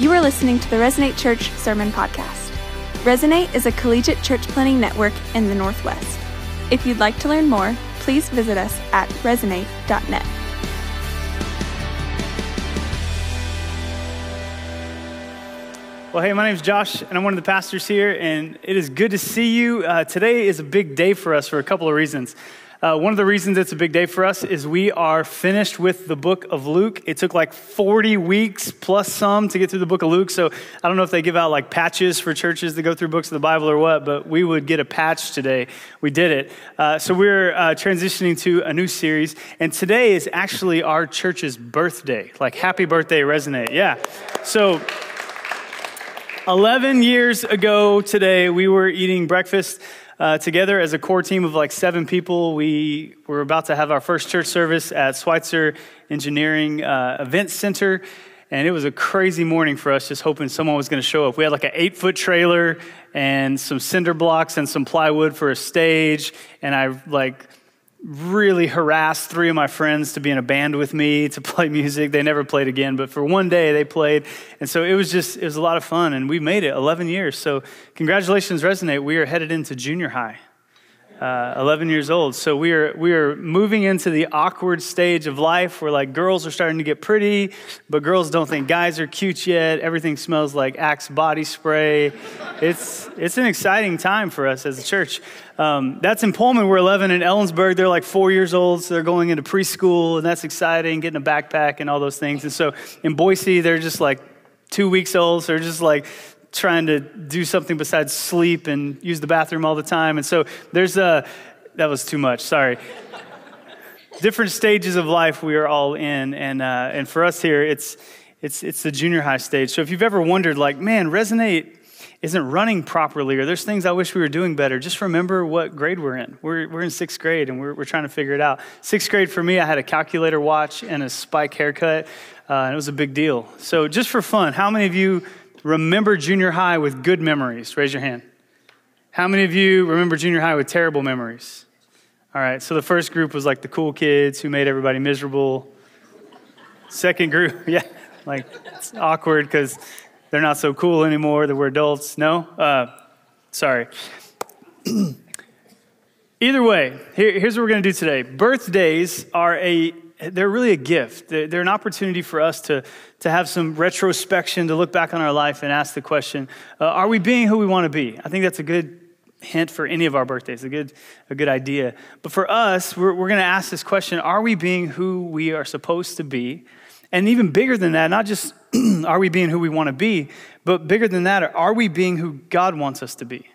You are listening to the Resonate Church Sermon Podcast. Resonate is a collegiate church planting network in the Northwest. If you'd like to learn more, please visit us at resonate.net. Well, hey, my name is Josh, and I'm one of the pastors here, and it is good to see you. Uh, today is a big day for us for a couple of reasons. Uh, one of the reasons it's a big day for us is we are finished with the book of Luke. It took like 40 weeks plus some to get through the book of Luke. So I don't know if they give out like patches for churches to go through books of the Bible or what, but we would get a patch today. We did it. Uh, so we're uh, transitioning to a new series, and today is actually our church's birthday. Like, happy birthday, Resonate. Yeah. So. 11 years ago today, we were eating breakfast uh, together as a core team of like seven people. We were about to have our first church service at Schweitzer Engineering uh, Event Center. And it was a crazy morning for us, just hoping someone was going to show up. We had like an eight foot trailer and some cinder blocks and some plywood for a stage. And I like really harassed three of my friends to be in a band with me to play music. They never played again, but for one day they played. And so it was just, it was a lot of fun. And we made it 11 years. So congratulations, Resonate. We are headed into junior high uh, 11 years old. So we are, we are moving into the awkward stage of life where like girls are starting to get pretty, but girls don't think guys are cute yet. Everything smells like Axe body spray. It's, it's an exciting time for us as a church. Um, that's in Pullman. We're 11. In Ellensburg, they're like four years old, so they're going into preschool, and that's exciting, getting a backpack and all those things. And so in Boise, they're just like two weeks old, so they're just like trying to do something besides sleep and use the bathroom all the time. And so there's a, that was too much, sorry. Different stages of life we are all in. And, uh, and for us here, it's, it's, it's the junior high stage. So if you've ever wondered, like, man, Resonate isn't running properly, or there's things I wish we were doing better, just remember what grade we're in. We're, we're in sixth grade and we're, we're trying to figure it out. Sixth grade for me, I had a calculator watch and a spike haircut, uh, and it was a big deal. So, just for fun, how many of you remember junior high with good memories? Raise your hand. How many of you remember junior high with terrible memories? All right, so the first group was like the cool kids who made everybody miserable. Second group, yeah, like it's awkward because they're not so cool anymore that we're adults. No? Uh, sorry. Either way, here, here's what we're going to do today. Birthdays are a they're really a gift. They're an opportunity for us to, to have some retrospection, to look back on our life and ask the question uh, Are we being who we want to be? I think that's a good hint for any of our birthdays, a good, a good idea. But for us, we're, we're going to ask this question Are we being who we are supposed to be? And even bigger than that, not just are we being who we want to be, but bigger than that, are we being who God wants us to be?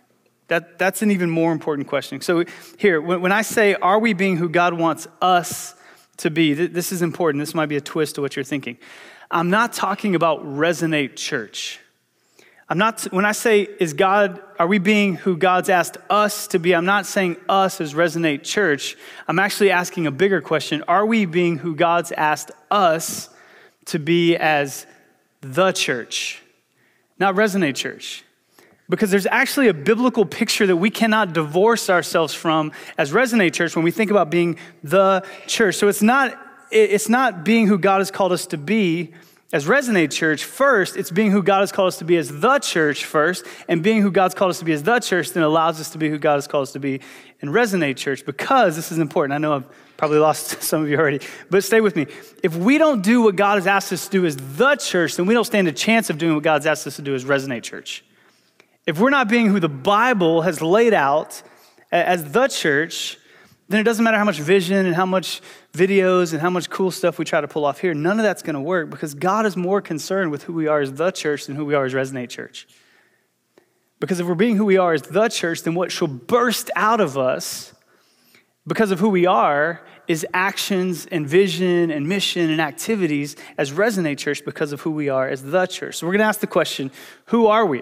That, that's an even more important question. So, here, when, when I say, Are we being who God wants us to be. This is important. This might be a twist to what you're thinking. I'm not talking about resonate church. I'm not, when I say, is God, are we being who God's asked us to be? I'm not saying us as resonate church. I'm actually asking a bigger question. Are we being who God's asked us to be as the church? Not resonate church because there's actually a biblical picture that we cannot divorce ourselves from as Resonate Church when we think about being the church. So it's not, it's not being who God has called us to be as Resonate Church first, it's being who God has called us to be as the church first, and being who God's called us to be as the church then allows us to be who God has called us to be in Resonate Church because this is important. I know I've probably lost some of you already, but stay with me. If we don't do what God has asked us to do as the church, then we don't stand a chance of doing what God's asked us to do as Resonate Church. If we're not being who the Bible has laid out as the church, then it doesn't matter how much vision and how much videos and how much cool stuff we try to pull off here. None of that's going to work because God is more concerned with who we are as the church than who we are as Resonate Church. Because if we're being who we are as the church, then what shall burst out of us because of who we are is actions and vision and mission and activities as Resonate Church because of who we are as the church. So we're going to ask the question who are we?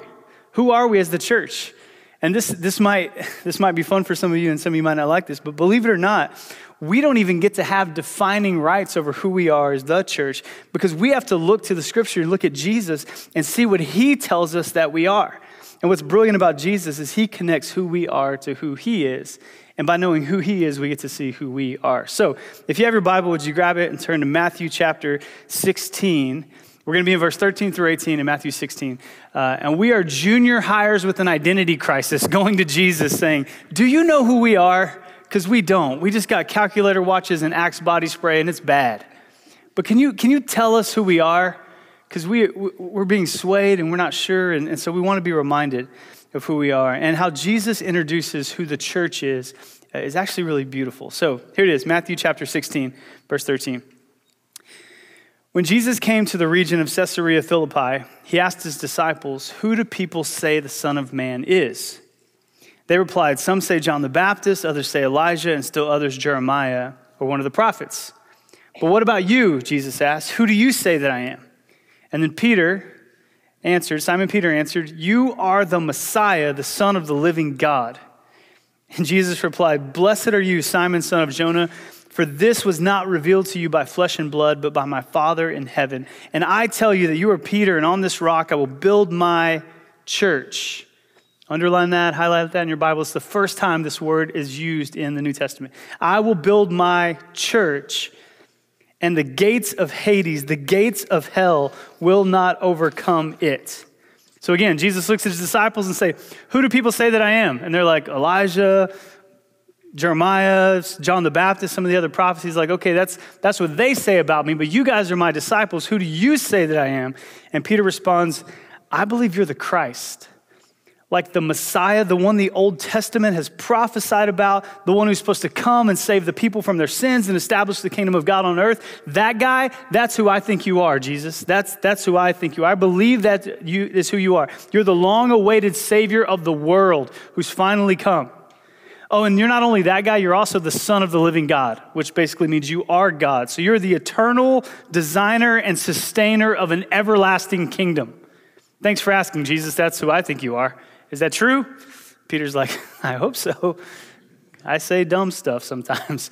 Who are we as the church? And this, this, might, this might be fun for some of you, and some of you might not like this, but believe it or not, we don't even get to have defining rights over who we are as the church because we have to look to the scripture and look at Jesus and see what he tells us that we are. And what's brilliant about Jesus is he connects who we are to who he is. And by knowing who he is, we get to see who we are. So if you have your Bible, would you grab it and turn to Matthew chapter 16? We're going to be in verse 13 through 18 in Matthew 16. Uh, and we are junior hires with an identity crisis going to Jesus saying, Do you know who we are? Because we don't. We just got calculator watches and Axe body spray, and it's bad. But can you, can you tell us who we are? Because we, we're being swayed and we're not sure. And, and so we want to be reminded of who we are. And how Jesus introduces who the church is uh, is actually really beautiful. So here it is Matthew chapter 16, verse 13. When Jesus came to the region of Caesarea Philippi, he asked his disciples, Who do people say the Son of Man is? They replied, Some say John the Baptist, others say Elijah, and still others Jeremiah or one of the prophets. But what about you? Jesus asked, Who do you say that I am? And then Peter answered, Simon Peter answered, You are the Messiah, the Son of the living God. And Jesus replied, Blessed are you, Simon, son of Jonah. For this was not revealed to you by flesh and blood, but by my Father in heaven. And I tell you that you are Peter, and on this rock I will build my church. Underline that, highlight that in your Bible. It's the first time this word is used in the New Testament. I will build my church, and the gates of Hades, the gates of hell, will not overcome it. So again, Jesus looks at his disciples and say, "Who do people say that I am?" And they're like, "Elijah, Jeremiah, John the Baptist, some of the other prophecies, like, okay, that's, that's what they say about me, but you guys are my disciples. Who do you say that I am? And Peter responds, I believe you're the Christ. Like the Messiah, the one the Old Testament has prophesied about, the one who's supposed to come and save the people from their sins and establish the kingdom of God on earth. That guy, that's who I think you are, Jesus. That's, that's who I think you are. I believe that you is who you are. You're the long awaited Savior of the world who's finally come. Oh, and you're not only that guy, you're also the Son of the living God, which basically means you are God. So you're the eternal designer and sustainer of an everlasting kingdom. Thanks for asking, Jesus. That's who I think you are. Is that true? Peter's like, I hope so. I say dumb stuff sometimes.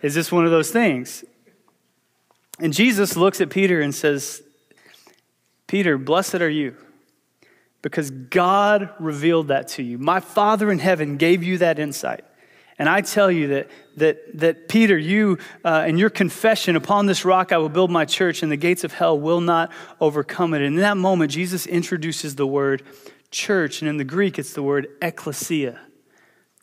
Is this one of those things? And Jesus looks at Peter and says, Peter, blessed are you because God revealed that to you. My Father in heaven gave you that insight. And I tell you that, that, that Peter, you uh, and your confession, upon this rock I will build my church, and the gates of hell will not overcome it. And in that moment, Jesus introduces the word church, and in the Greek, it's the word ecclesia.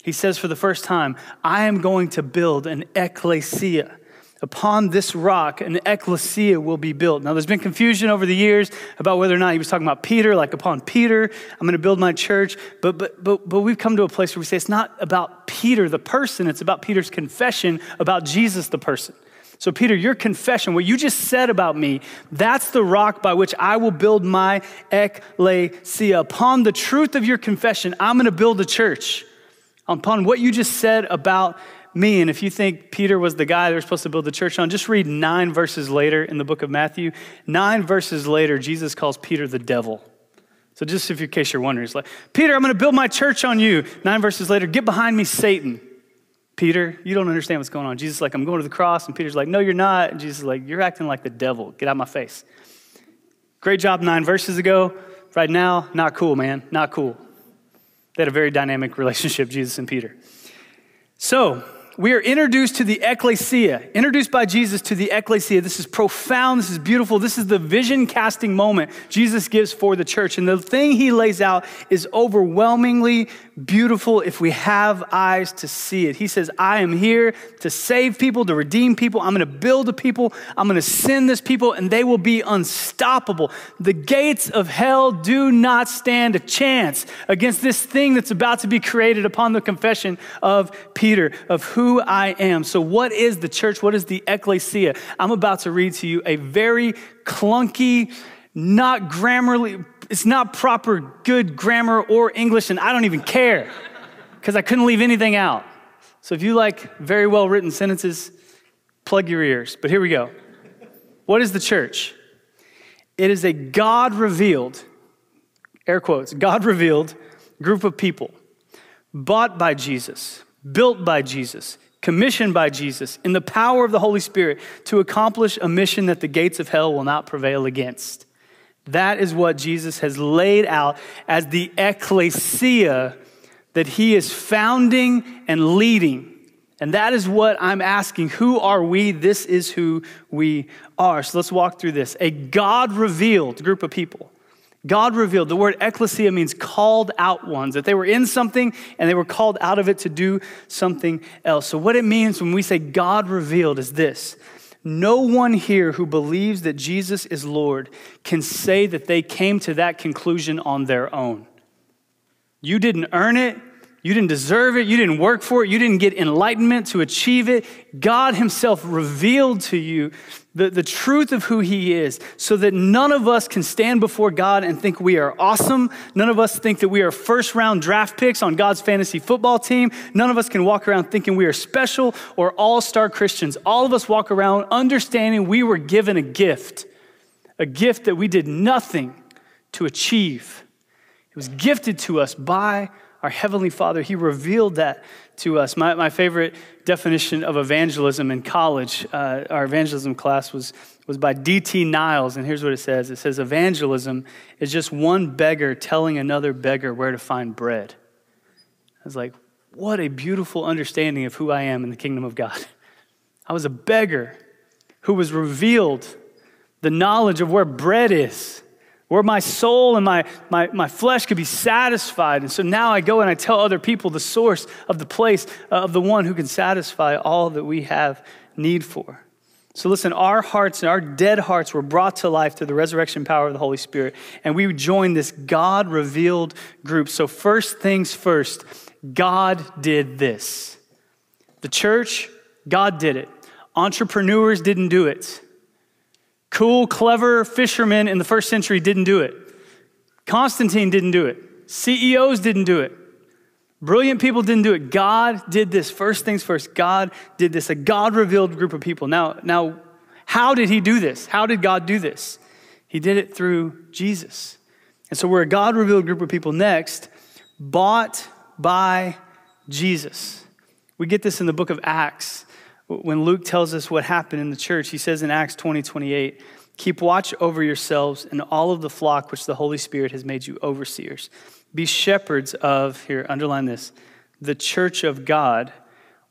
He says for the first time, I am going to build an ecclesia. Upon this rock, an ecclesia will be built. Now, there's been confusion over the years about whether or not he was talking about Peter, like upon Peter, I'm going to build my church. But, but, but, but we've come to a place where we say it's not about Peter, the person, it's about Peter's confession about Jesus, the person. So, Peter, your confession, what you just said about me, that's the rock by which I will build my ecclesia. Upon the truth of your confession, I'm going to build a church. Upon what you just said about me. And if you think Peter was the guy they were supposed to build the church on, just read nine verses later in the book of Matthew. Nine verses later, Jesus calls Peter the devil. So just in case you're wondering, he's like, Peter, I'm going to build my church on you. Nine verses later, get behind me, Satan. Peter, you don't understand what's going on. Jesus is like, I'm going to the cross. And Peter's like, no, you're not. And Jesus is like, you're acting like the devil. Get out of my face. Great job nine verses ago. Right now, not cool, man. Not cool. They had a very dynamic relationship, Jesus and Peter. So, we are introduced to the ecclesia, introduced by Jesus to the ecclesia. This is profound. This is beautiful. This is the vision casting moment Jesus gives for the church. And the thing he lays out is overwhelmingly beautiful if we have eyes to see it. He says, I am here to save people, to redeem people. I'm going to build a people. I'm going to send this people, and they will be unstoppable. The gates of hell do not stand a chance against this thing that's about to be created upon the confession of Peter, of who I am. So, what is the church? What is the ecclesia? I'm about to read to you a very clunky, not grammarly, it's not proper good grammar or English, and I don't even care because I couldn't leave anything out. So if you like very well written sentences, plug your ears. But here we go. What is the church? It is a God revealed, air quotes, God revealed group of people bought by Jesus, built by Jesus, commissioned by Jesus in the power of the Holy Spirit to accomplish a mission that the gates of hell will not prevail against. That is what Jesus has laid out as the ecclesia that he is founding and leading. And that is what I'm asking. Who are we? This is who we are. So let's walk through this. A God revealed group of people. God revealed. The word ecclesia means called out ones, that they were in something and they were called out of it to do something else. So, what it means when we say God revealed is this no one here who believes that Jesus is Lord can say that they came to that conclusion on their own. You didn't earn it. You didn't deserve it. You didn't work for it. You didn't get enlightenment to achieve it. God Himself revealed to you the, the truth of who He is so that none of us can stand before God and think we are awesome. None of us think that we are first round draft picks on God's fantasy football team. None of us can walk around thinking we are special or all star Christians. All of us walk around understanding we were given a gift, a gift that we did nothing to achieve. It was gifted to us by our Heavenly Father. He revealed that to us. My, my favorite definition of evangelism in college, uh, our evangelism class, was, was by D.T. Niles. And here's what it says it says, Evangelism is just one beggar telling another beggar where to find bread. I was like, what a beautiful understanding of who I am in the kingdom of God. I was a beggar who was revealed the knowledge of where bread is where my soul and my, my, my flesh could be satisfied. And so now I go and I tell other people the source of the place uh, of the one who can satisfy all that we have need for. So listen, our hearts and our dead hearts were brought to life through the resurrection power of the Holy Spirit, and we joined this God revealed group. So, first things first, God did this. The church, God did it. Entrepreneurs didn't do it. Cool, clever fishermen in the first century didn't do it. Constantine didn't do it. CEOs didn't do it. Brilliant people didn't do it. God did this. First things first, God did this. A God revealed group of people. Now, now, how did he do this? How did God do this? He did it through Jesus. And so we're a God revealed group of people next, bought by Jesus. We get this in the book of Acts when Luke tells us what happened in the church, he says in Acts 20 28, Keep watch over yourselves and all of the flock which the Holy Spirit has made you overseers. Be shepherds of, here, underline this, the church of God,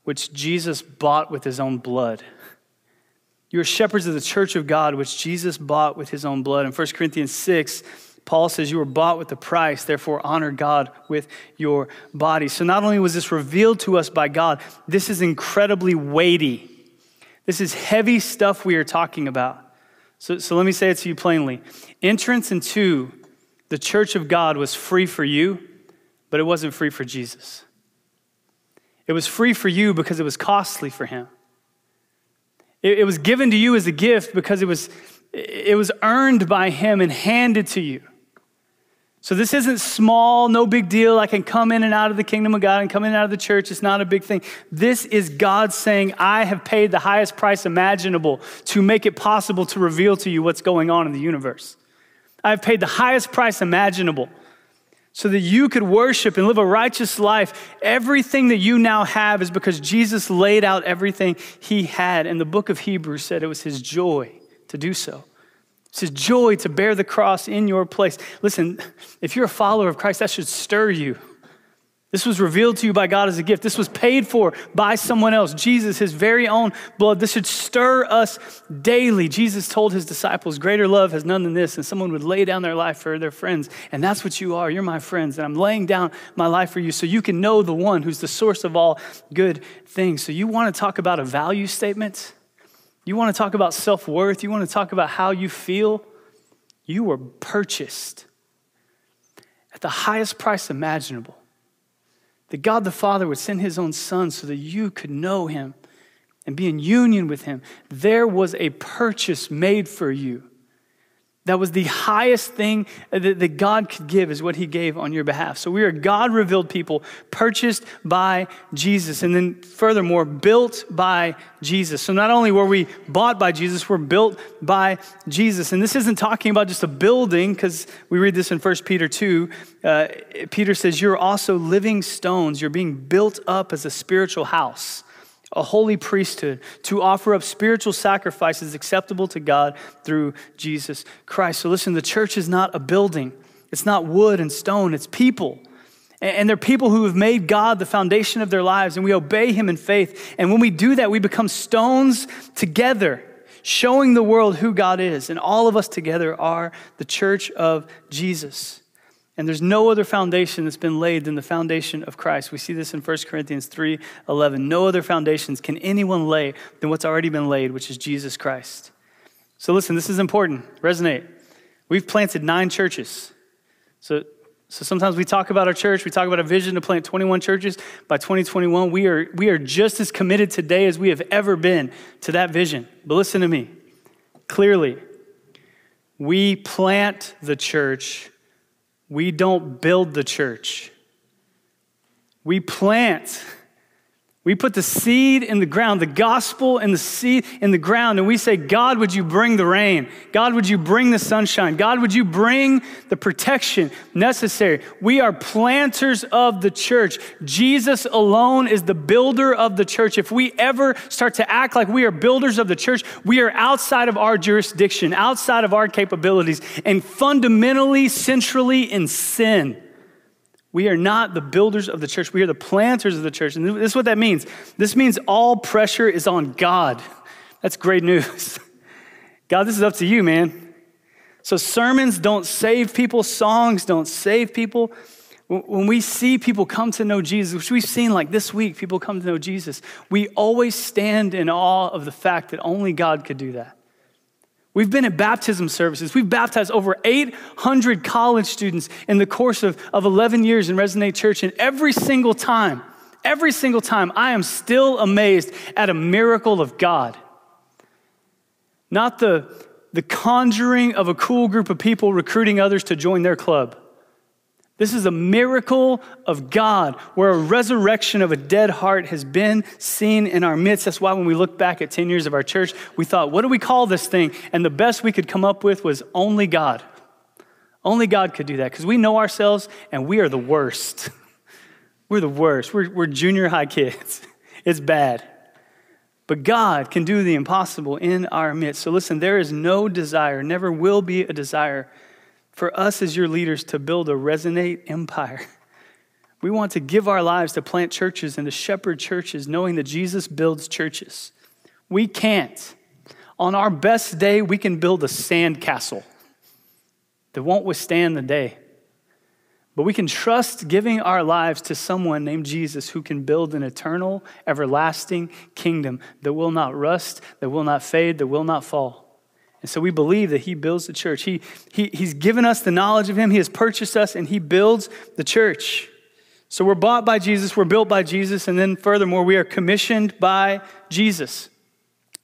which Jesus bought with his own blood. You are shepherds of the church of God, which Jesus bought with his own blood. In 1 Corinthians 6, Paul says, You were bought with a price, therefore honor God with your body. So not only was this revealed to us by God, this is incredibly weighty. This is heavy stuff we are talking about. So, so let me say it to you plainly. Entrance into the church of God was free for you, but it wasn't free for Jesus. It was free for you because it was costly for him. It, it was given to you as a gift because it was, it was earned by him and handed to you. So this isn't small, no big deal. I can come in and out of the kingdom of God and come in and out of the church. It's not a big thing. This is God saying, I have paid the highest price imaginable to make it possible to reveal to you what's going on in the universe. I've paid the highest price imaginable so that you could worship and live a righteous life. Everything that you now have is because Jesus laid out everything he had. And the book of Hebrews said it was his joy to do so. It's his joy to bear the cross in your place. Listen, if you're a follower of Christ, that should stir you. This was revealed to you by God as a gift. This was paid for by someone else, Jesus, his very own blood. This should stir us daily. Jesus told his disciples, Greater love has none than this, and someone would lay down their life for their friends. And that's what you are. You're my friends, and I'm laying down my life for you so you can know the one who's the source of all good things. So, you want to talk about a value statement? You want to talk about self worth? You want to talk about how you feel? You were purchased at the highest price imaginable. That God the Father would send his own Son so that you could know him and be in union with him. There was a purchase made for you. That was the highest thing that, that God could give, is what He gave on your behalf. So we are God revealed people, purchased by Jesus, and then furthermore, built by Jesus. So not only were we bought by Jesus, we're built by Jesus. And this isn't talking about just a building, because we read this in 1 Peter 2. Uh, Peter says, You're also living stones, you're being built up as a spiritual house a holy priesthood, to offer up spiritual sacrifices acceptable to God through Jesus Christ. So listen, the church is not a building, it's not wood and stone, it's people. And they're people who have made God the foundation of their lives, and we obey Him in faith. And when we do that, we become stones together, showing the world who God is. And all of us together are the church of Jesus. And there's no other foundation that's been laid than the foundation of Christ. We see this in 1 Corinthians 3 11. No other foundations can anyone lay than what's already been laid, which is Jesus Christ. So listen, this is important. Resonate. We've planted nine churches. So so sometimes we talk about our church, we talk about a vision to plant 21 churches. By 2021, we are, we are just as committed today as we have ever been to that vision. But listen to me clearly, we plant the church, we don't build the church. We plant we put the seed in the ground, the gospel in the seed in the ground, and we say, God, would you bring the rain? God, would you bring the sunshine? God, would you bring the protection necessary? We are planters of the church. Jesus alone is the builder of the church. If we ever start to act like we are builders of the church, we are outside of our jurisdiction, outside of our capabilities, and fundamentally, centrally in sin. We are not the builders of the church. We are the planters of the church. And this is what that means. This means all pressure is on God. That's great news. God, this is up to you, man. So sermons don't save people, songs don't save people. When we see people come to know Jesus, which we've seen like this week, people come to know Jesus, we always stand in awe of the fact that only God could do that. We've been at baptism services. We've baptized over 800 college students in the course of, of 11 years in Resonate Church. And every single time, every single time, I am still amazed at a miracle of God. Not the, the conjuring of a cool group of people recruiting others to join their club. This is a miracle of God where a resurrection of a dead heart has been seen in our midst. That's why when we look back at 10 years of our church, we thought, what do we call this thing? And the best we could come up with was only God. Only God could do that because we know ourselves and we are the worst. We're the worst. We're, we're junior high kids. It's bad. But God can do the impossible in our midst. So listen, there is no desire, never will be a desire for us as your leaders to build a resonate empire. We want to give our lives to plant churches and to shepherd churches, knowing that Jesus builds churches. We can't. On our best day, we can build a sand castle that won't withstand the day. But we can trust giving our lives to someone named Jesus who can build an eternal, everlasting kingdom that will not rust, that will not fade, that will not fall. And so we believe that He builds the church. He, he, he's given us the knowledge of Him, He has purchased us, and He builds the church. So we're bought by Jesus, we're built by Jesus, and then furthermore, we are commissioned by Jesus.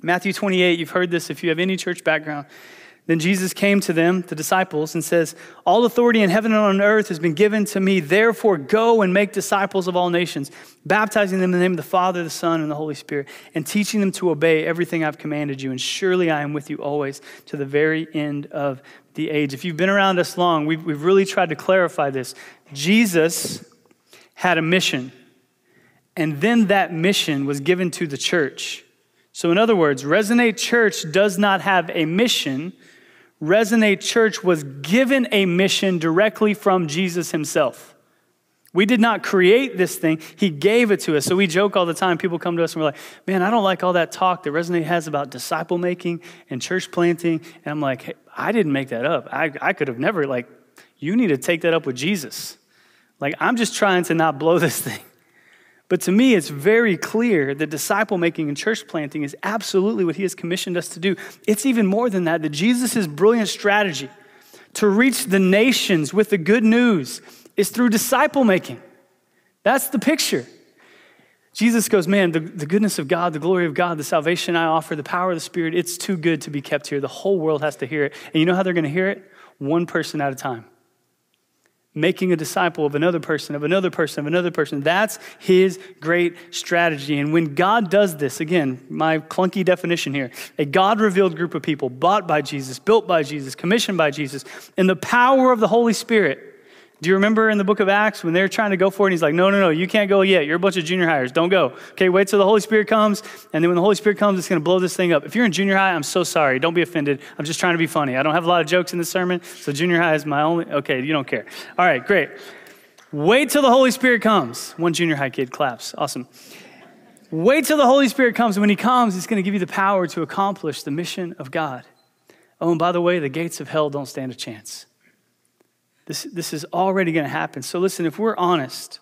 Matthew 28, you've heard this if you have any church background. Then Jesus came to them, the disciples, and says, All authority in heaven and on earth has been given to me. Therefore, go and make disciples of all nations, baptizing them in the name of the Father, the Son, and the Holy Spirit, and teaching them to obey everything I've commanded you. And surely I am with you always to the very end of the age. If you've been around us long, we've, we've really tried to clarify this. Jesus had a mission, and then that mission was given to the church. So, in other words, Resonate Church does not have a mission Resonate Church was given a mission directly from Jesus himself. We did not create this thing, He gave it to us. So we joke all the time. People come to us and we're like, man, I don't like all that talk that Resonate has about disciple making and church planting. And I'm like, hey, I didn't make that up. I, I could have never, like, you need to take that up with Jesus. Like, I'm just trying to not blow this thing. But to me, it's very clear that disciple making and church planting is absolutely what he has commissioned us to do. It's even more than that, that Jesus' brilliant strategy to reach the nations with the good news is through disciple making. That's the picture. Jesus goes, Man, the, the goodness of God, the glory of God, the salvation I offer, the power of the Spirit, it's too good to be kept here. The whole world has to hear it. And you know how they're going to hear it? One person at a time making a disciple of another person, of another person, of another person. That's his great strategy. And when God does this, again, my clunky definition here, a God revealed group of people bought by Jesus, built by Jesus, commissioned by Jesus, in the power of the Holy Spirit do you remember in the book of Acts when they're trying to go for it? And he's like, no, no, no, you can't go yet. You're a bunch of junior hires. Don't go. Okay, wait till the Holy Spirit comes. And then when the Holy Spirit comes, it's going to blow this thing up. If you're in junior high, I'm so sorry. Don't be offended. I'm just trying to be funny. I don't have a lot of jokes in this sermon. So junior high is my only, okay, you don't care. All right, great. Wait till the Holy Spirit comes. One junior high kid claps. Awesome. Wait till the Holy Spirit comes. And when He comes, He's going to give you the power to accomplish the mission of God. Oh, and by the way, the gates of hell don't stand a chance. This, this is already going to happen. So listen, if we're honest,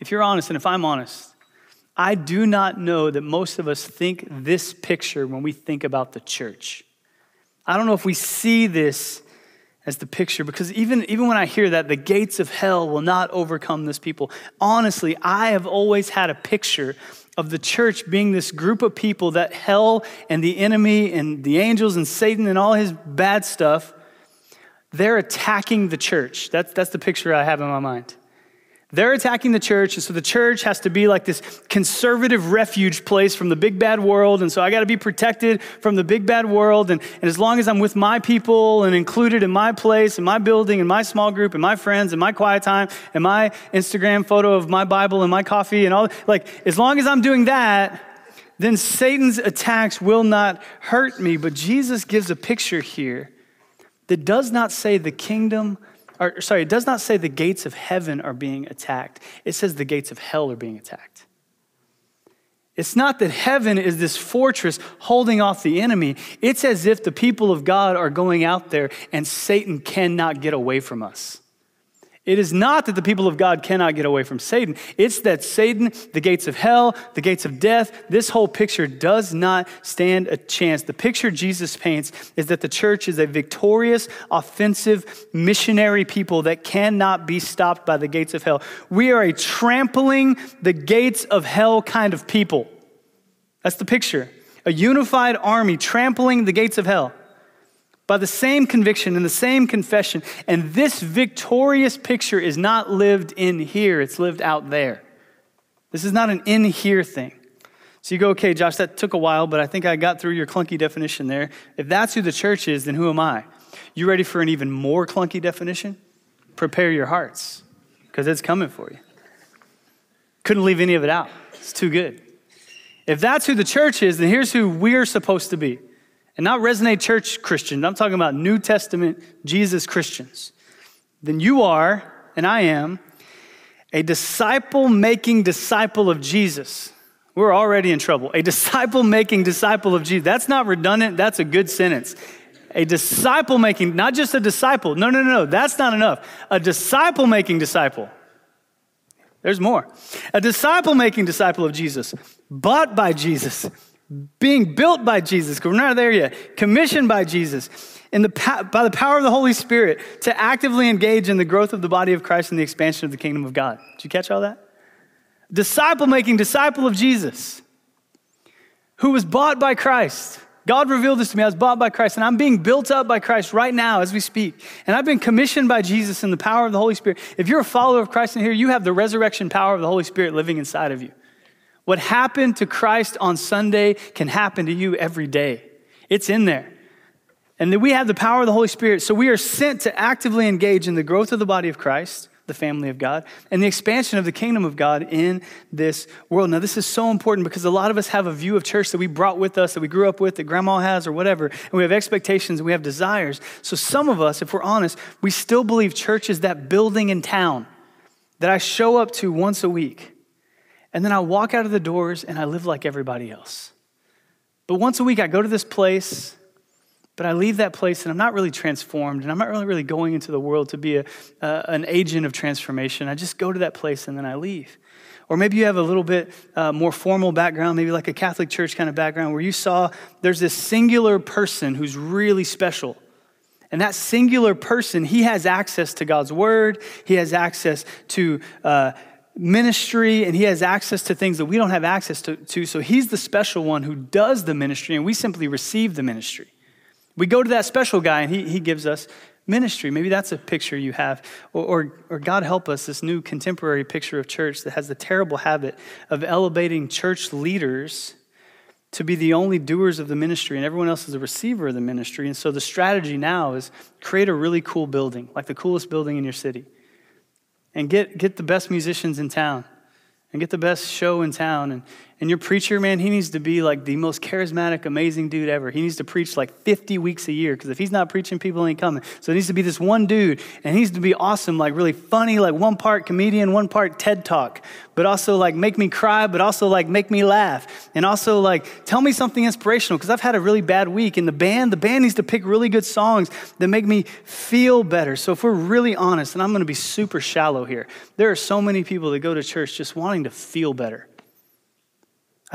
if you're honest, and if I'm honest, I do not know that most of us think this picture when we think about the church. I don't know if we see this as the picture because even, even when I hear that, the gates of hell will not overcome this people. Honestly, I have always had a picture of the church being this group of people that hell and the enemy and the angels and Satan and all his bad stuff, they're attacking the church. That's, that's the picture I have in my mind. They're attacking the church, and so the church has to be like this conservative refuge place from the big bad world. And so I got to be protected from the big bad world. And, and as long as I'm with my people and included in my place, in my building, in my small group, and my friends, and my quiet time, and my Instagram photo of my Bible and my coffee, and all, like, as long as I'm doing that, then Satan's attacks will not hurt me. But Jesus gives a picture here that does not say the kingdom or sorry, it does not say the gates of heaven are being attacked. It says the gates of hell are being attacked. It's not that heaven is this fortress holding off the enemy. It's as if the people of God are going out there and Satan cannot get away from us. It is not that the people of God cannot get away from Satan. It's that Satan, the gates of hell, the gates of death, this whole picture does not stand a chance. The picture Jesus paints is that the church is a victorious, offensive, missionary people that cannot be stopped by the gates of hell. We are a trampling the gates of hell kind of people. That's the picture. A unified army trampling the gates of hell by the same conviction and the same confession. And this victorious picture is not lived in here, it's lived out there. This is not an in here thing. So you go, okay, Josh, that took a while, but I think I got through your clunky definition there. If that's who the church is, then who am I? You ready for an even more clunky definition? Prepare your hearts, because it's coming for you. Couldn't leave any of it out. It's too good. If that's who the church is, then here's who we're supposed to be and not Resonate Church Christians, I'm talking about New Testament Jesus Christians, then you are, and I am, a disciple making disciple of Jesus. We're already in trouble. A disciple making disciple of Jesus. That's not redundant, that's a good sentence. A disciple making, not just a disciple. No, no, no, no, that's not enough. A disciple making disciple. There's more. A disciple making disciple of Jesus, bought by Jesus, being built by Jesus, we're not there yet, commissioned by Jesus, in the, by the power of the Holy Spirit to actively engage in the growth of the body of Christ and the expansion of the kingdom of God. Did you catch all that? Disciple making disciple of Jesus, who was bought by Christ. God revealed this to me. I was bought by Christ, and I'm being built up by Christ right now as we speak. And I've been commissioned by Jesus in the power of the Holy Spirit. If you're a follower of Christ in here, you have the resurrection power of the Holy Spirit living inside of you. What happened to Christ on Sunday can happen to you every day. It's in there. And that we have the power of the Holy Spirit. So we are sent to actively engage in the growth of the body of Christ, the family of God, and the expansion of the kingdom of God in this world. Now, this is so important because a lot of us have a view of church that we brought with us, that we grew up with, that grandma has, or whatever. And we have expectations and we have desires. So some of us, if we're honest, we still believe church is that building in town that I show up to once a week and then I walk out of the doors and I live like everybody else. But once a week, I go to this place, but I leave that place and I'm not really transformed and I'm not really, really going into the world to be a, uh, an agent of transformation. I just go to that place and then I leave. Or maybe you have a little bit uh, more formal background, maybe like a Catholic church kind of background, where you saw there's this singular person who's really special. And that singular person, he has access to God's word, he has access to uh, ministry and he has access to things that we don't have access to, to, So he's the special one who does the ministry and we simply receive the ministry. We go to that special guy and he, he gives us ministry. Maybe that's a picture you have. Or, or, or God help us, this new contemporary picture of church that has the terrible habit of elevating church leaders to be the only doers of the ministry and everyone else is a receiver of the ministry. And so the strategy now is create a really cool building, like the coolest building in your city and get, get the best musicians in town and get the best show in town and, And your preacher, man, he needs to be like the most charismatic, amazing dude ever. He needs to preach like 50 weeks a year because if he's not preaching, people ain't coming. So it needs to be this one dude, and he needs to be awesome, like really funny, like one part comedian, one part TED Talk, but also like make me cry, but also like make me laugh. And also like tell me something inspirational because I've had a really bad week. And the band, the band needs to pick really good songs that make me feel better. So if we're really honest, and I'm going to be super shallow here, there are so many people that go to church just wanting to feel better.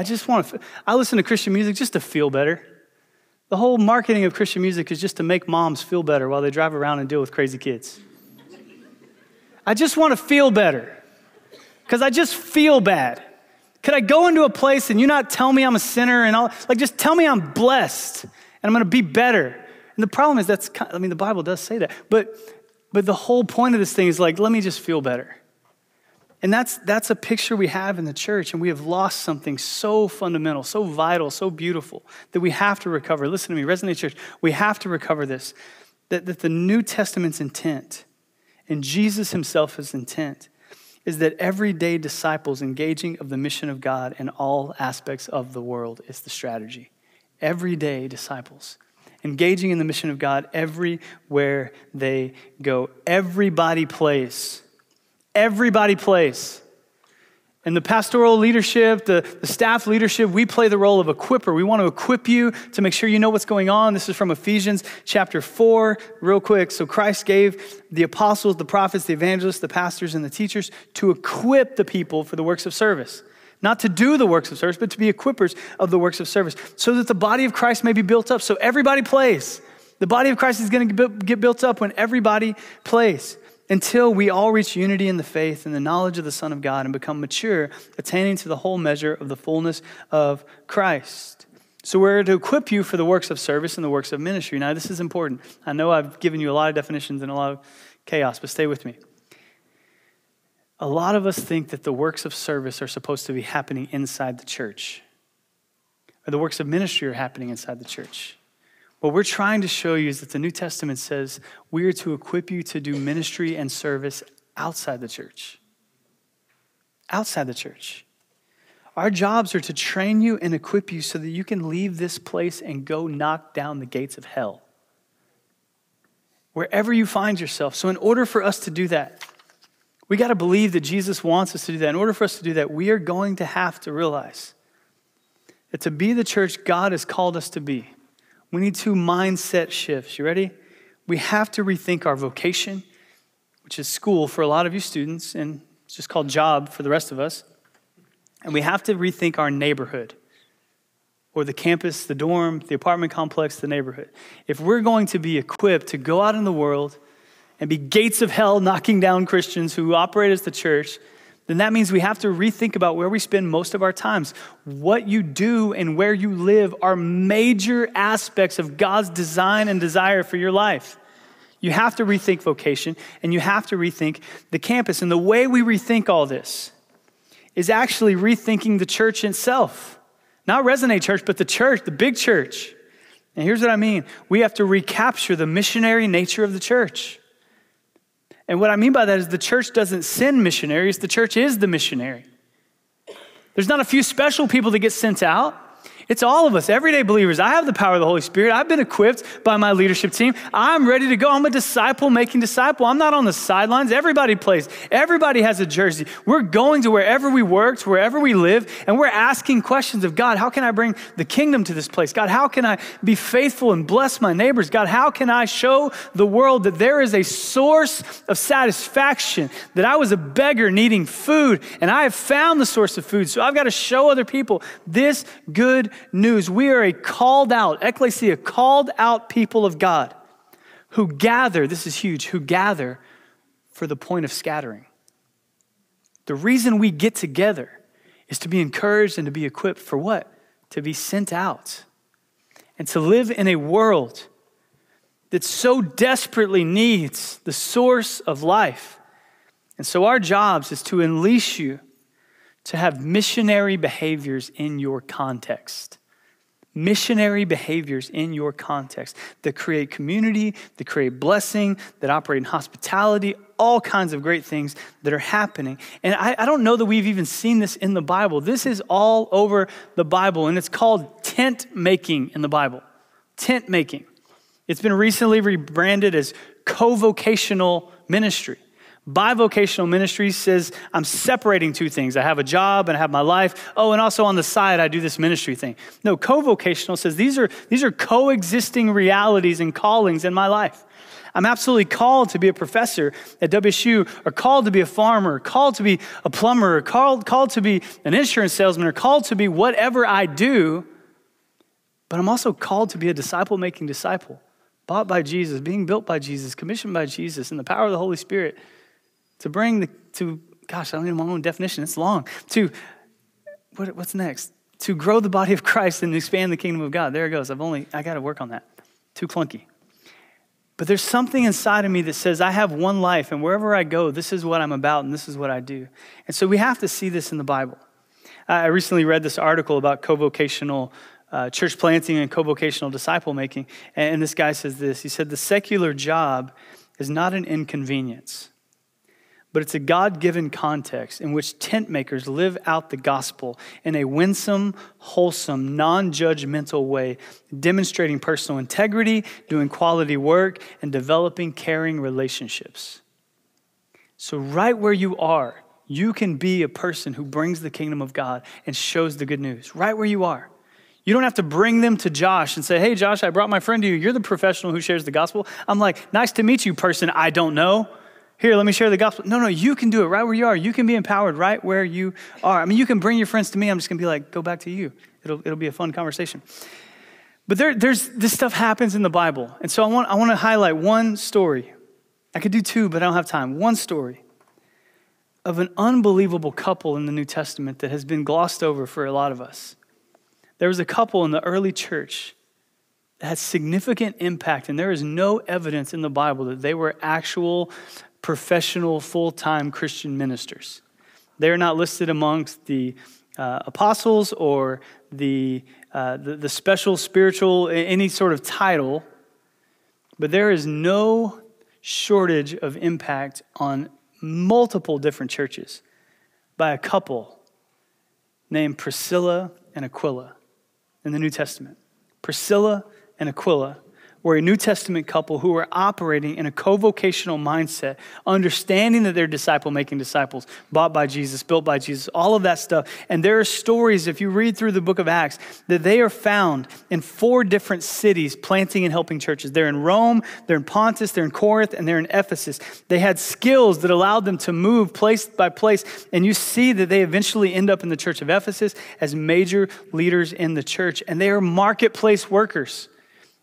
I just want to, I listen to Christian music just to feel better. The whole marketing of Christian music is just to make moms feel better while they drive around and deal with crazy kids. I just want to feel better because I just feel bad. Could I go into a place and you not tell me I'm a sinner and all, like just tell me I'm blessed and I'm going to be better. And the problem is that's, I mean, the Bible does say that, but, but the whole point of this thing is like, let me just feel better. And that's, that's a picture we have in the church, and we have lost something so fundamental, so vital, so beautiful that we have to recover. Listen to me, Resonate Church, we have to recover this. That, that the New Testament's intent and Jesus himself's intent is that everyday disciples engaging of the mission of God in all aspects of the world is the strategy. Everyday disciples engaging in the mission of God everywhere they go. Everybody plays Everybody plays. And the pastoral leadership, the, the staff leadership, we play the role of equiper. We want to equip you to make sure you know what's going on. This is from Ephesians chapter 4, real quick. So Christ gave the apostles, the prophets, the evangelists, the pastors, and the teachers to equip the people for the works of service. Not to do the works of service, but to be equippers of the works of service, so that the body of Christ may be built up. So everybody plays. The body of Christ is going to get built up when everybody plays until we all reach unity in the faith and the knowledge of the Son of God and become mature, attaining to the whole measure of the fullness of Christ. So we're to equip you for the works of service and the works of ministry. Now, this is important. I know I've given you a lot of definitions and a lot of chaos, but stay with me. A lot of us think that the works of service are supposed to be happening inside the church, or the works of ministry are happening inside the church. What we're trying to show you is that the New Testament says we are to equip you to do ministry and service outside the church. Outside the church. Our jobs are to train you and equip you so that you can leave this place and go knock down the gates of hell. Wherever you find yourself. So, in order for us to do that, we got to believe that Jesus wants us to do that. In order for us to do that, we are going to have to realize that to be the church God has called us to be, we need two mindset shifts. You ready? We have to rethink our vocation, which is school for a lot of you students, and it's just called job for the rest of us. And we have to rethink our neighborhood or the campus, the dorm, the apartment complex, the neighborhood. If we're going to be equipped to go out in the world and be gates of hell knocking down Christians who operate as the church, then that means we have to rethink about where we spend most of our times. What you do and where you live are major aspects of God's design and desire for your life. You have to rethink vocation and you have to rethink the campus. And the way we rethink all this is actually rethinking the church itself. Not Resonate Church, but the church, the big church. And here's what I mean we have to recapture the missionary nature of the church. And what I mean by that is the church doesn't send missionaries, the church is the missionary. There's not a few special people that get sent out. It's all of us, everyday believers. I have the power of the Holy Spirit. I've been equipped by my leadership team. I'm ready to go. I'm a disciple making disciple. I'm not on the sidelines. Everybody plays. Everybody has a jersey. We're going to wherever we work, to wherever we live, and we're asking questions of God, how can I bring the kingdom to this place? God, how can I be faithful and bless my neighbors? God, how can I show the world that there is a source of satisfaction, that I was a beggar needing food, and I have found the source of food. So I've got to show other people this good news. We are a called out, ecclesia, called out people of God who gather, this is huge, who gather for the point of scattering. The reason we get together is to be encouraged and to be equipped for what? To be sent out and to live in a world that so desperately needs the source of life. And so, our jobs is to unleash you to have missionary behaviors in your context. missionary behaviors in your context that create community, that create blessing, that operate in hospitality, all kinds of great things that are happening. And I, I, don't know that we've even seen this in the Bible. This is all over the Bible, and it's called tent making in the Bible. Tent making. It's been recently rebranded as co vocational ministry. Bivocational ministry says I'm separating two things. I have a job and I have my life. Oh, and also on the side, I do this ministry thing. No, co-vocational says these are, these are coexisting realities and callings in my life. I'm absolutely called to be a professor at WSU, or called to be a farmer, called to be a plumber, or called, called to be an insurance salesman, or called to be whatever I do. But I'm also called to be a disciple making disciple, bought by Jesus, being built by Jesus, commissioned by Jesus, in the power of the Holy Spirit to bring the, to, gosh, I don't even know my own definition, it's long. To, what, what's next? To grow the body of Christ and expand the kingdom of God. There it goes. I've only, I got to work on that. Too clunky. But there's something inside of me that says, I have one life, and wherever I go, this is what I'm about, and this is what I do. And so we have to see this in the Bible. I recently read this article about co vocational uh, church planting and co vocational disciple making. And this guy says this He said, The secular job is not an inconvenience, but it's a God given context in which tent makers live out the gospel in a winsome, wholesome, non judgmental way, demonstrating personal integrity, doing quality work, and developing caring relationships. So, right where you are, you can be a person who brings the kingdom of God and shows the good news, right where you are. You don't have to bring them to Josh and say, Hey, Josh, I brought my friend to you. You're the professional who shares the gospel. I'm like, Nice to meet you, person I don't know. Here, let me share the gospel. No, no, you can do it right where you are. You can be empowered right where you are. I mean, you can bring your friends to me. I'm just going to be like, go back to you. It'll, it'll be a fun conversation. But there, there's, this stuff happens in the Bible. And so I want, I want to highlight one story. I could do two, but I don't have time. One story of an unbelievable couple in the New Testament that has been glossed over for a lot of us. There was a couple in the early church that had significant impact, and there is no evidence in the Bible that they were actual professional, full time Christian ministers. They're not listed amongst the uh, apostles or the, uh, the, the special spiritual, any sort of title, but there is no shortage of impact on multiple different churches by a couple named Priscilla and Aquila in the New Testament. Priscilla and Aquila were a New Testament couple who were operating in a co vocational mindset, understanding that they're disciple making disciples, bought by Jesus, built by Jesus, all of that stuff. And there are stories, if you read through the book of Acts, that they are found in four different cities planting and helping churches. They're in Rome, they're in Pontus, they're in Corinth, and they're in Ephesus. They had skills that allowed them to move place by place. And you see that they eventually end up in the church of Ephesus as major leaders in the church. And they are marketplace workers.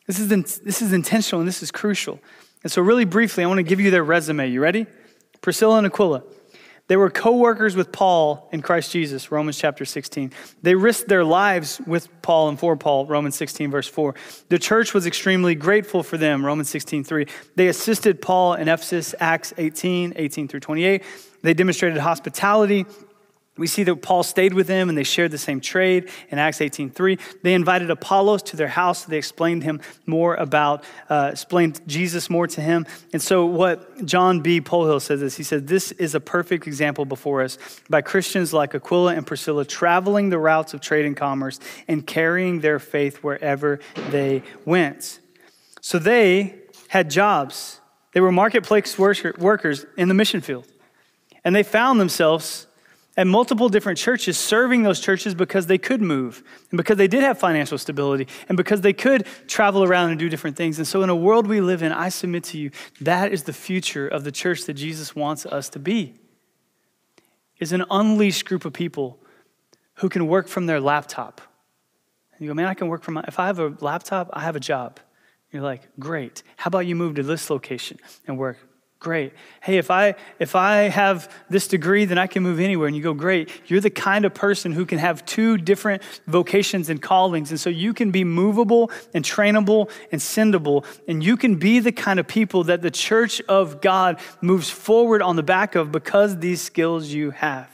This is, in, this is intentional and this is crucial. And so, really briefly, I want to give you their resume. You ready? Priscilla and Aquila. They were co workers with Paul in Christ Jesus, Romans chapter 16. They risked their lives with Paul and for Paul, Romans 16, verse 4. The church was extremely grateful for them, Romans 16, 3. They assisted Paul in Ephesus, Acts 18, 18 through 28. They demonstrated hospitality we see that Paul stayed with them and they shared the same trade in Acts 18.3. They invited Apollos to their house. They explained him more about, uh, explained Jesus more to him. And so what John B. Polhill says is, he said, this is a perfect example before us by Christians like Aquila and Priscilla traveling the routes of trade and commerce and carrying their faith wherever they went. So they had jobs. They were marketplace workers in the mission field. And they found themselves at multiple different churches, serving those churches because they could move and because they did have financial stability and because they could travel around and do different things. And so, in a world we live in, I submit to you that is the future of the church that Jesus wants us to be. Is an unleashed group of people who can work from their laptop. And you go, man, I can work from my, if I have a laptop, I have a job. You're like, great. How about you move to this location and work? Great. Hey, if I if I have this degree, then I can move anywhere. And you go, great. You're the kind of person who can have two different vocations and callings. And so you can be movable and trainable and sendable. And you can be the kind of people that the church of God moves forward on the back of because these skills you have.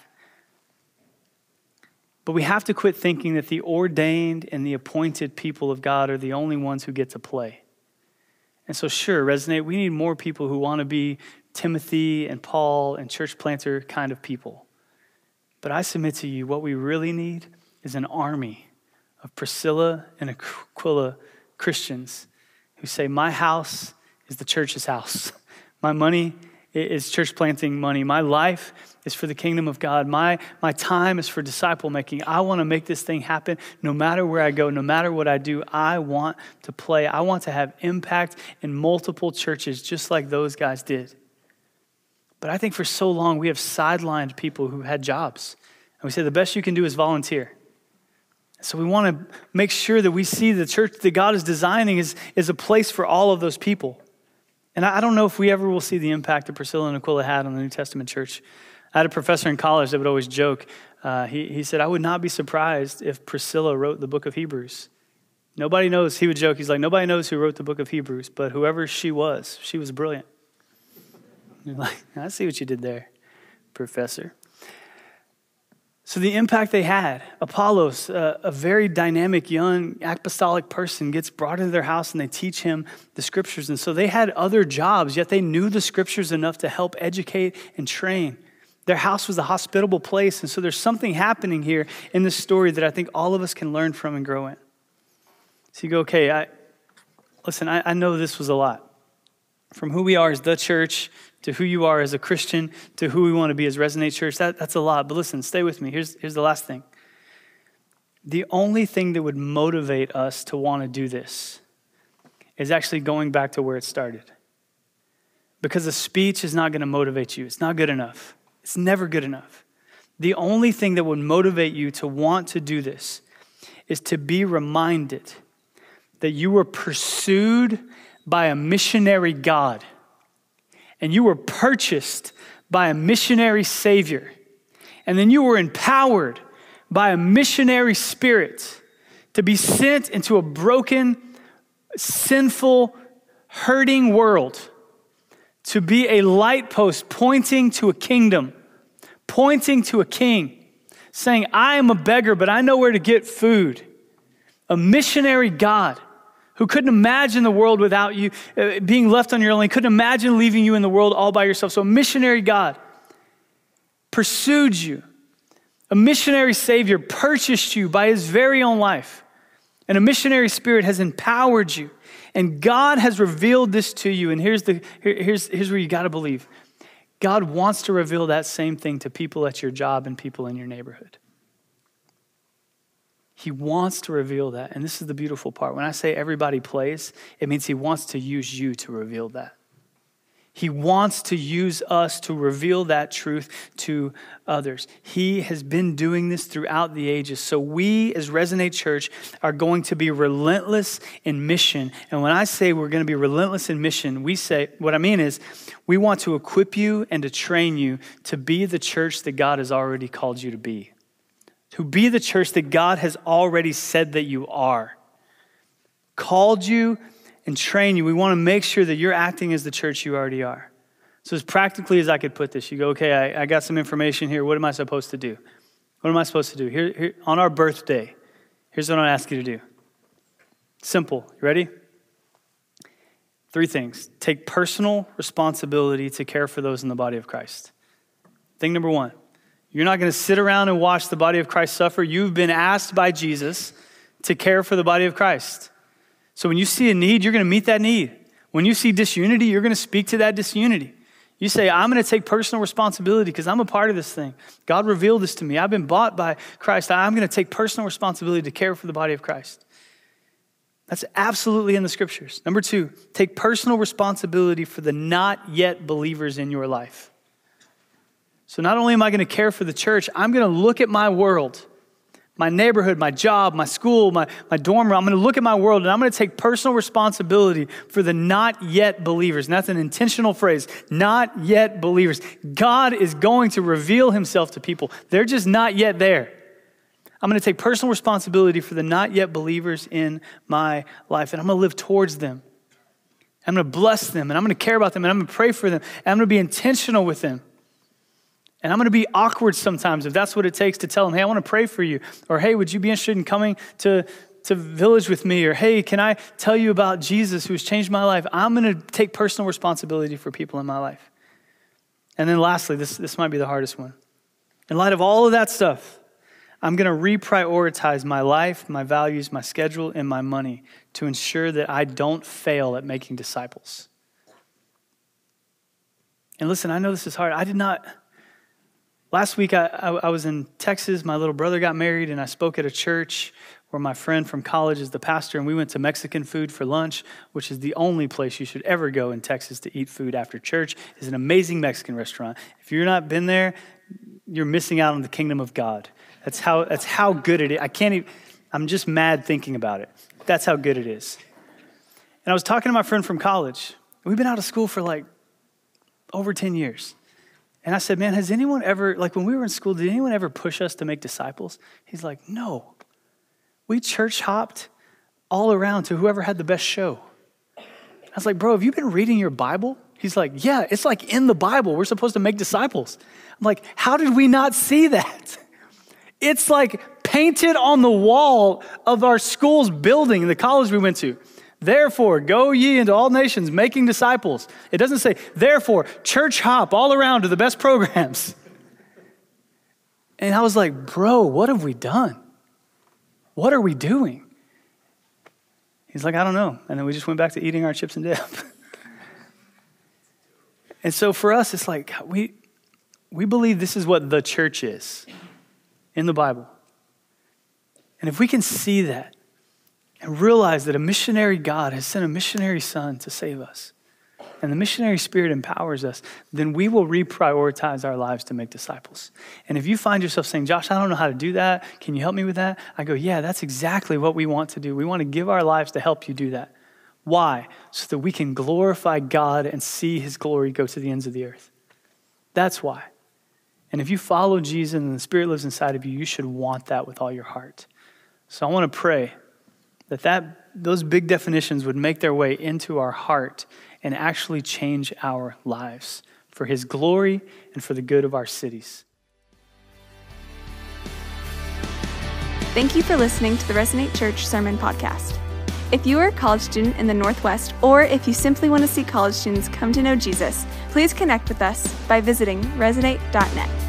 But we have to quit thinking that the ordained and the appointed people of God are the only ones who get to play. And so, sure, resonate, we need more people who want to be Timothy and Paul and church planter kind of people. But I submit to you, what we really need is an army of Priscilla and Aquila Christians who say, My house is the church's house. My money is church planting money. My life is for the kingdom of God. My, my time is for disciple making. I want to make this thing happen no matter where I go, no matter what I do. I want to play. I want to have impact in multiple churches just like those guys did. But I think for so long we have sidelined people who had jobs. And we say the best you can do is volunteer. So we want to make sure that we see the church that God is designing is, is a place for all of those people. And I don't know if we ever will see the impact that Priscilla and Aquila had on the New Testament church. I had a professor in college that would always joke. Uh, he, he said, I would not be surprised if Priscilla wrote the book of Hebrews. Nobody knows, he would joke, he's like, nobody knows who wrote the book of Hebrews, but whoever she was, she was brilliant. You're like, I see what you did there, professor. So, the impact they had Apollos, uh, a very dynamic young apostolic person, gets brought into their house and they teach him the scriptures. And so they had other jobs, yet they knew the scriptures enough to help educate and train. Their house was a hospitable place. And so there's something happening here in this story that I think all of us can learn from and grow in. So you go, okay, I, listen, I, I know this was a lot. From who we are as the church to who you are as a Christian to who we want to be as Resonate Church, that, that's a lot. But listen, stay with me. Here's, here's the last thing. The only thing that would motivate us to want to do this is actually going back to where it started. Because a speech is not going to motivate you, it's not good enough. It's never good enough. The only thing that would motivate you to want to do this is to be reminded that you were pursued by a missionary God and you were purchased by a missionary Savior. And then you were empowered by a missionary spirit to be sent into a broken, sinful, hurting world to be a light post pointing to a kingdom, pointing to a king, saying, I am a beggar, but I know where to get food. A missionary God who couldn't imagine the world without you, uh, being left on your own, couldn't imagine leaving you in the world all by yourself. So, a missionary God pursued you. A missionary Savior purchased you by his very own life. And a missionary spirit has empowered you. And God has revealed this to you. And here's, the, here, here's, here's where you got to believe God wants to reveal that same thing to people at your job and people in your neighborhood. He wants to reveal that. And this is the beautiful part. When I say everybody plays, it means He wants to use you to reveal that. He wants to use us to reveal that truth to others. He has been doing this throughout the ages. So, we as Resonate Church are going to be relentless in mission. And when I say we're going to be relentless in mission, we say, what I mean is, we want to equip you and to train you to be the church that God has already called you to be to be the church that God has already said that you are. Called you and trained you. We want to make sure that you're acting as the church you already are. So, as practically as I could put this, you go, okay, I, I got some information here. What am I supposed to do? What am I supposed to do? Here, here, on our birthday, here's what I'm going to ask you to do. Simple. You ready? Three things. Take personal responsibility to care for those in the body of Christ. Thing number one you're not going to sit around and watch the body of Christ suffer. You've been asked by Jesus to care for the body of Christ. So when you see a need, you're going to meet that need. When you see disunity, you're going to speak to that disunity. You say, I'm going to take personal responsibility because I'm a part of this thing. God revealed this to me. I've been bought by Christ. I'm going to take personal responsibility to care for the body of Christ. That's absolutely in the scriptures. Number two, take personal responsibility for the not yet believers in your life. So not only am I going to care for the church, I'm going to look at my world, my neighborhood, my job, my school, my, my dorm room. I'm going to look at my world and I'm going to take personal responsibility for the not yet believers. And that's an intentional phrase not yet believers. God is going to reveal himself to people, they're just not yet there. I'm going to take personal responsibility for the not yet believers in my life, and I'm going to live towards them. I'm going to bless them, and I'm going to care about them, and I'm going to pray for them, and I'm going to be intentional with them. And I'm going to be awkward sometimes if that's what it takes to tell them, hey, I want to pray for you. Or, hey, would you be interested in coming to, to Village with me? Or, hey, can I tell you about Jesus who's changed my life? I'm going to take personal responsibility for people in my life. And then lastly, this, this might be the hardest one. In light of all of that stuff, I'm going to reprioritize my life, my values, my schedule, and my money to ensure that I don't fail at making disciples. And listen, I know this is hard. I did not. Last week, I, I, I, was in Texas. My little brother got married, and I spoke at a church where my friend from college is the pastor, and we went to Mexican food for lunch, which is the only place you should ever go in Texas to eat food after church. is an amazing Mexican restaurant. If you're not been there, you're missing out on the kingdom of God. That's how, that's how good it is. I can't even, I'm just mad thinking about it. That's how good it is. And I was talking to my friend from college. We've been out of school for like over 10 years. And I said, Man, has anyone ever, like when we were in school, did anyone ever push us to make disciples? He's like, No. We church hopped all around to whoever had the best show. I was like, Bro, have you been reading your Bible? He's like, Yeah, it's like in the Bible. We're supposed to make disciples. I'm like, How did we not see that? It's like painted on the wall of our school's building, the college we went to. Therefore, go ye into all nations, making disciples. It doesn't say, therefore, church hop all around to the best programs. And I was like, bro, what have we done? What are we doing? He's like, I don't know. And then we just went back to eating our chips and dip. and so for us, it's like we, we believe this is what the church is in the Bible. And if we can see that, and realize that a missionary God has sent a missionary son to save us, and the missionary spirit empowers us, then we will reprioritize our lives to make disciples. And if you find yourself saying, Josh, I don't know how to do that, can you help me with that? I go, yeah, that's exactly what we want to do. We want to give our lives to help you do that. Why? So that we can glorify God and see his glory go to the ends of the earth. That's why. And if you follow Jesus and the Spirit lives inside of you, you should want that with all your heart. So I want to pray that, that those big definitions would make their way into our heart and actually change our lives for his glory and for the good of our cities. Thank you for listening to the Resonate Church Sermon Podcast. If you are a college student in the Northwest, or if you simply want to see college students come to know Jesus, please connect with us by visiting resonate.net.